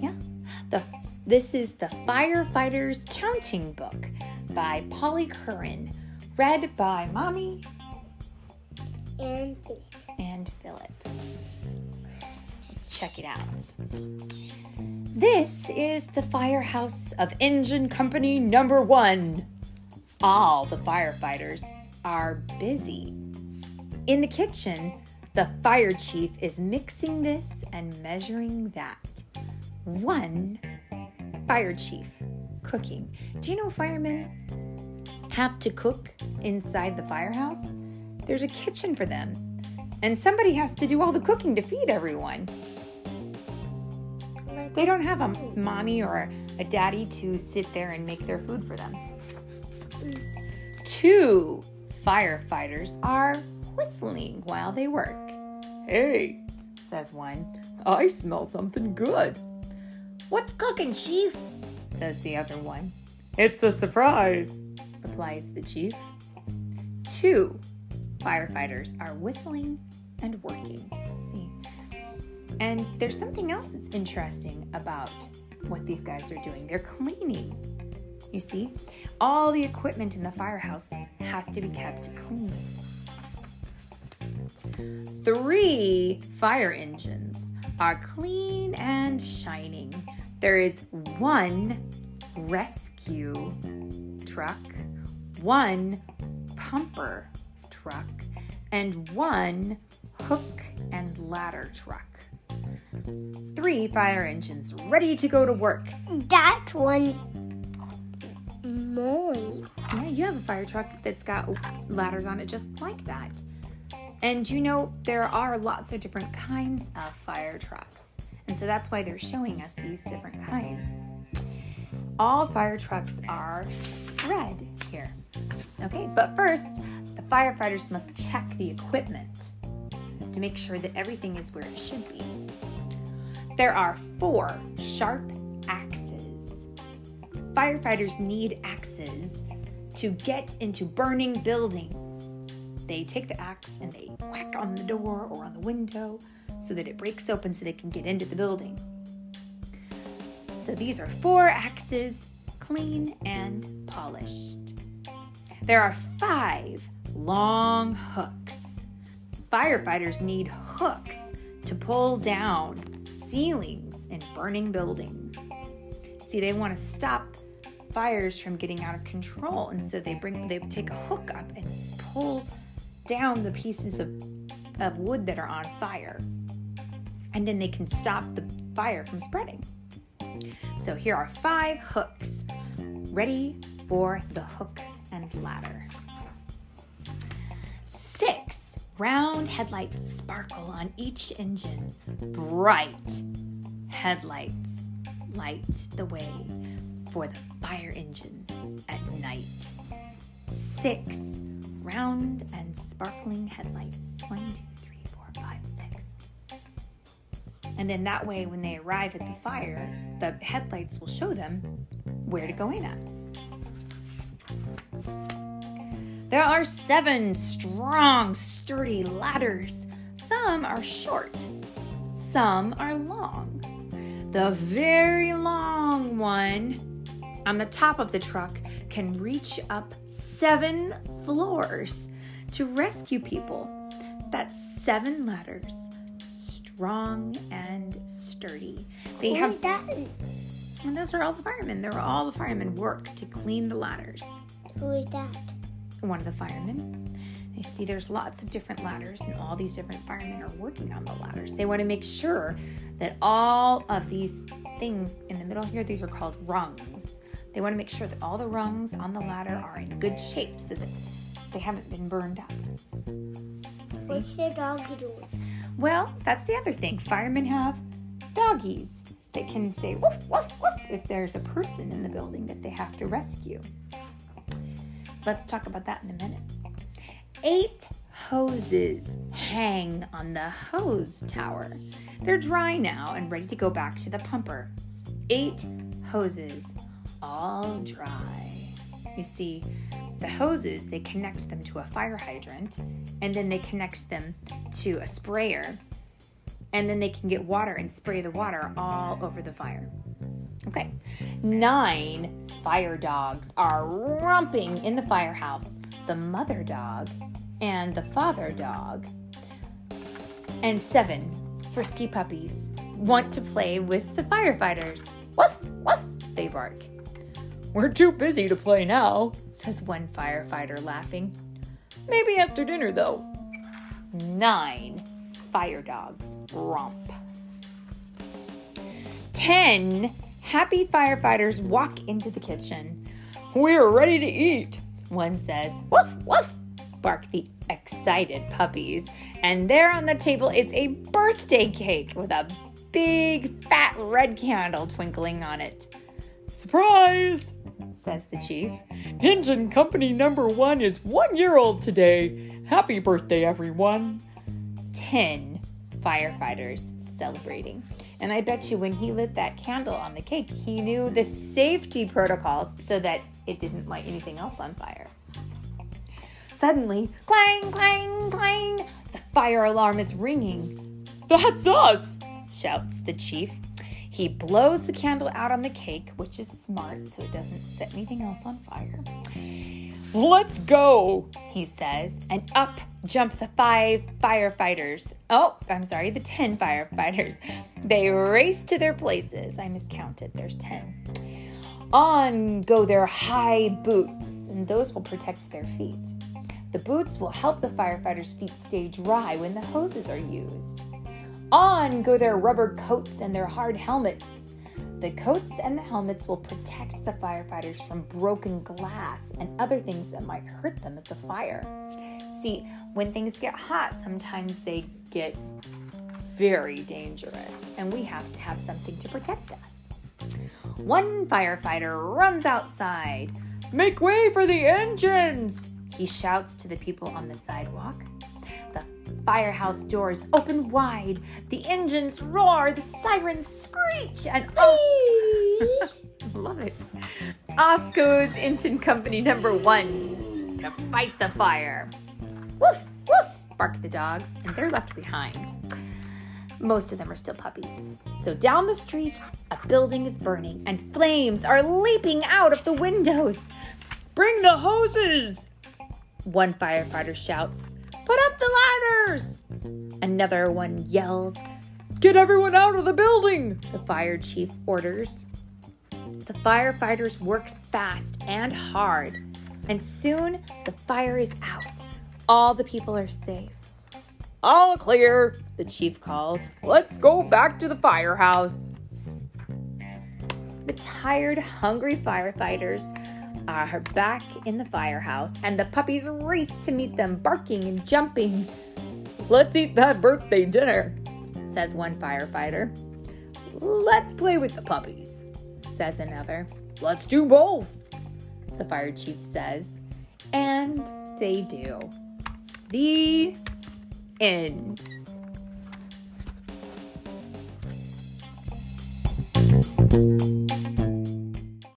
Yeah. The this is the Firefighters Counting Book by Polly Curran, read by Mommy And and Philip. Let's check it out. This is the firehouse of Engine Company Number One. All the firefighters are busy. In the kitchen, the fire chief is mixing this and measuring that. One fire chief cooking. Do you know firemen have to cook inside the firehouse? There's a kitchen for them, and somebody has to do all the cooking to feed everyone. They don't have a mommy or a daddy to sit there and make their food for them. Two firefighters are whistling while they work. Hey, says one, I smell something good. What's cooking, Chief? says the other one. It's a surprise, replies the chief. Two firefighters are whistling and working. See? And there's something else that's interesting about what these guys are doing. They're cleaning. You see, all the equipment in the firehouse has to be kept clean. Three fire engines are clean and shining. There is one rescue truck, one pumper truck, and one hook and ladder truck. Three fire engines ready to go to work. that one's mine. Yeah, you have a fire truck that's got ladders on it just like that. And you know, there are lots of different kinds of fire trucks. And so that's why they're showing us these different kinds. All fire trucks are red here. Okay, but first, the firefighters must check the equipment to make sure that everything is where it should be. There are four sharp axes. Firefighters need axes to get into burning buildings. They take the axe and they whack on the door or on the window so that it breaks open so they can get into the building. So these are four axes, clean and polished. There are five long hooks. Firefighters need hooks to pull down ceilings in burning buildings. See, they want to stop fires from getting out of control, and so they bring they take a hook up and pull down the pieces of, of wood that are on fire. And then they can stop the fire from spreading. So here are five hooks ready for the hook and ladder. Six round headlights sparkle on each engine. Bright headlights light the way for the fire engines at night. Six round and sparkling headlights. One, two, three, four, five, six. And then that way, when they arrive at the fire, the headlights will show them where to go in at. There are seven strong, sturdy ladders. Some are short, some are long. The very long one on the top of the truck can reach up seven floors to rescue people. That's seven ladders, strong and sturdy. They Who's have, that? and those are all the firemen. They're all the firemen work to clean the ladders. Who is that? One of the firemen. You see, there's lots of different ladders, and all these different firemen are working on the ladders. They want to make sure that all of these things in the middle here, these are called rungs. They want to make sure that all the rungs on the ladder are in good shape so that they haven't been burned up. See? What's the dog doing? Well, that's the other thing. Firemen have doggies that can say woof, woof, woof if there's a person in the building that they have to rescue. Let's talk about that in a minute. Eight hoses hang on the hose tower. They're dry now and ready to go back to the pumper. Eight hoses, all dry. You see, the hoses, they connect them to a fire hydrant, and then they connect them to a sprayer, and then they can get water and spray the water all over the fire. Okay, nine fire dogs are romping in the firehouse. The mother dog and the father dog, and seven frisky puppies want to play with the firefighters. Woof, woof, they bark. We're too busy to play now, says one firefighter, laughing. Maybe after dinner, though. Nine fire dogs romp. Ten happy firefighters walk into the kitchen. We're ready to eat, one says. Woof, woof, bark the excited puppies. And there on the table is a birthday cake with a big fat red candle twinkling on it. Surprise! Says the chief. Engine company number one is one year old today. Happy birthday, everyone. Ten firefighters celebrating. And I bet you when he lit that candle on the cake, he knew the safety protocols so that it didn't light anything else on fire. Suddenly, clang, clang, clang, the fire alarm is ringing. That's us, shouts the chief. He blows the candle out on the cake, which is smart so it doesn't set anything else on fire. Let's go, he says, and up jump the five firefighters. Oh, I'm sorry, the 10 firefighters. They race to their places. I miscounted, there's 10. On go their high boots, and those will protect their feet. The boots will help the firefighters' feet stay dry when the hoses are used. On go their rubber coats and their hard helmets. The coats and the helmets will protect the firefighters from broken glass and other things that might hurt them at the fire. See, when things get hot, sometimes they get very dangerous, and we have to have something to protect us. One firefighter runs outside. Make way for the engines! He shouts to the people on the sidewalk firehouse doors open wide, the engines roar, the sirens screech, and oh, off. Love it. Off goes engine company number one to fight the fire. Woof, woof, bark the dogs, and they're left behind. Most of them are still puppies. So down the street, a building is burning, and flames are leaping out of the windows. Bring the hoses! One firefighter shouts. Put up the ladders! Another one yells, Get everyone out of the building! The fire chief orders. The firefighters work fast and hard, and soon the fire is out. All the people are safe. All clear, the chief calls. Let's go back to the firehouse. The tired, hungry firefighters Uh, are back in the firehouse, and the puppies race to meet them, barking and jumping. Let's eat that birthday dinner, says one firefighter. Let's play with the puppies, says another. Let's do both, the fire chief says. And they do. The end.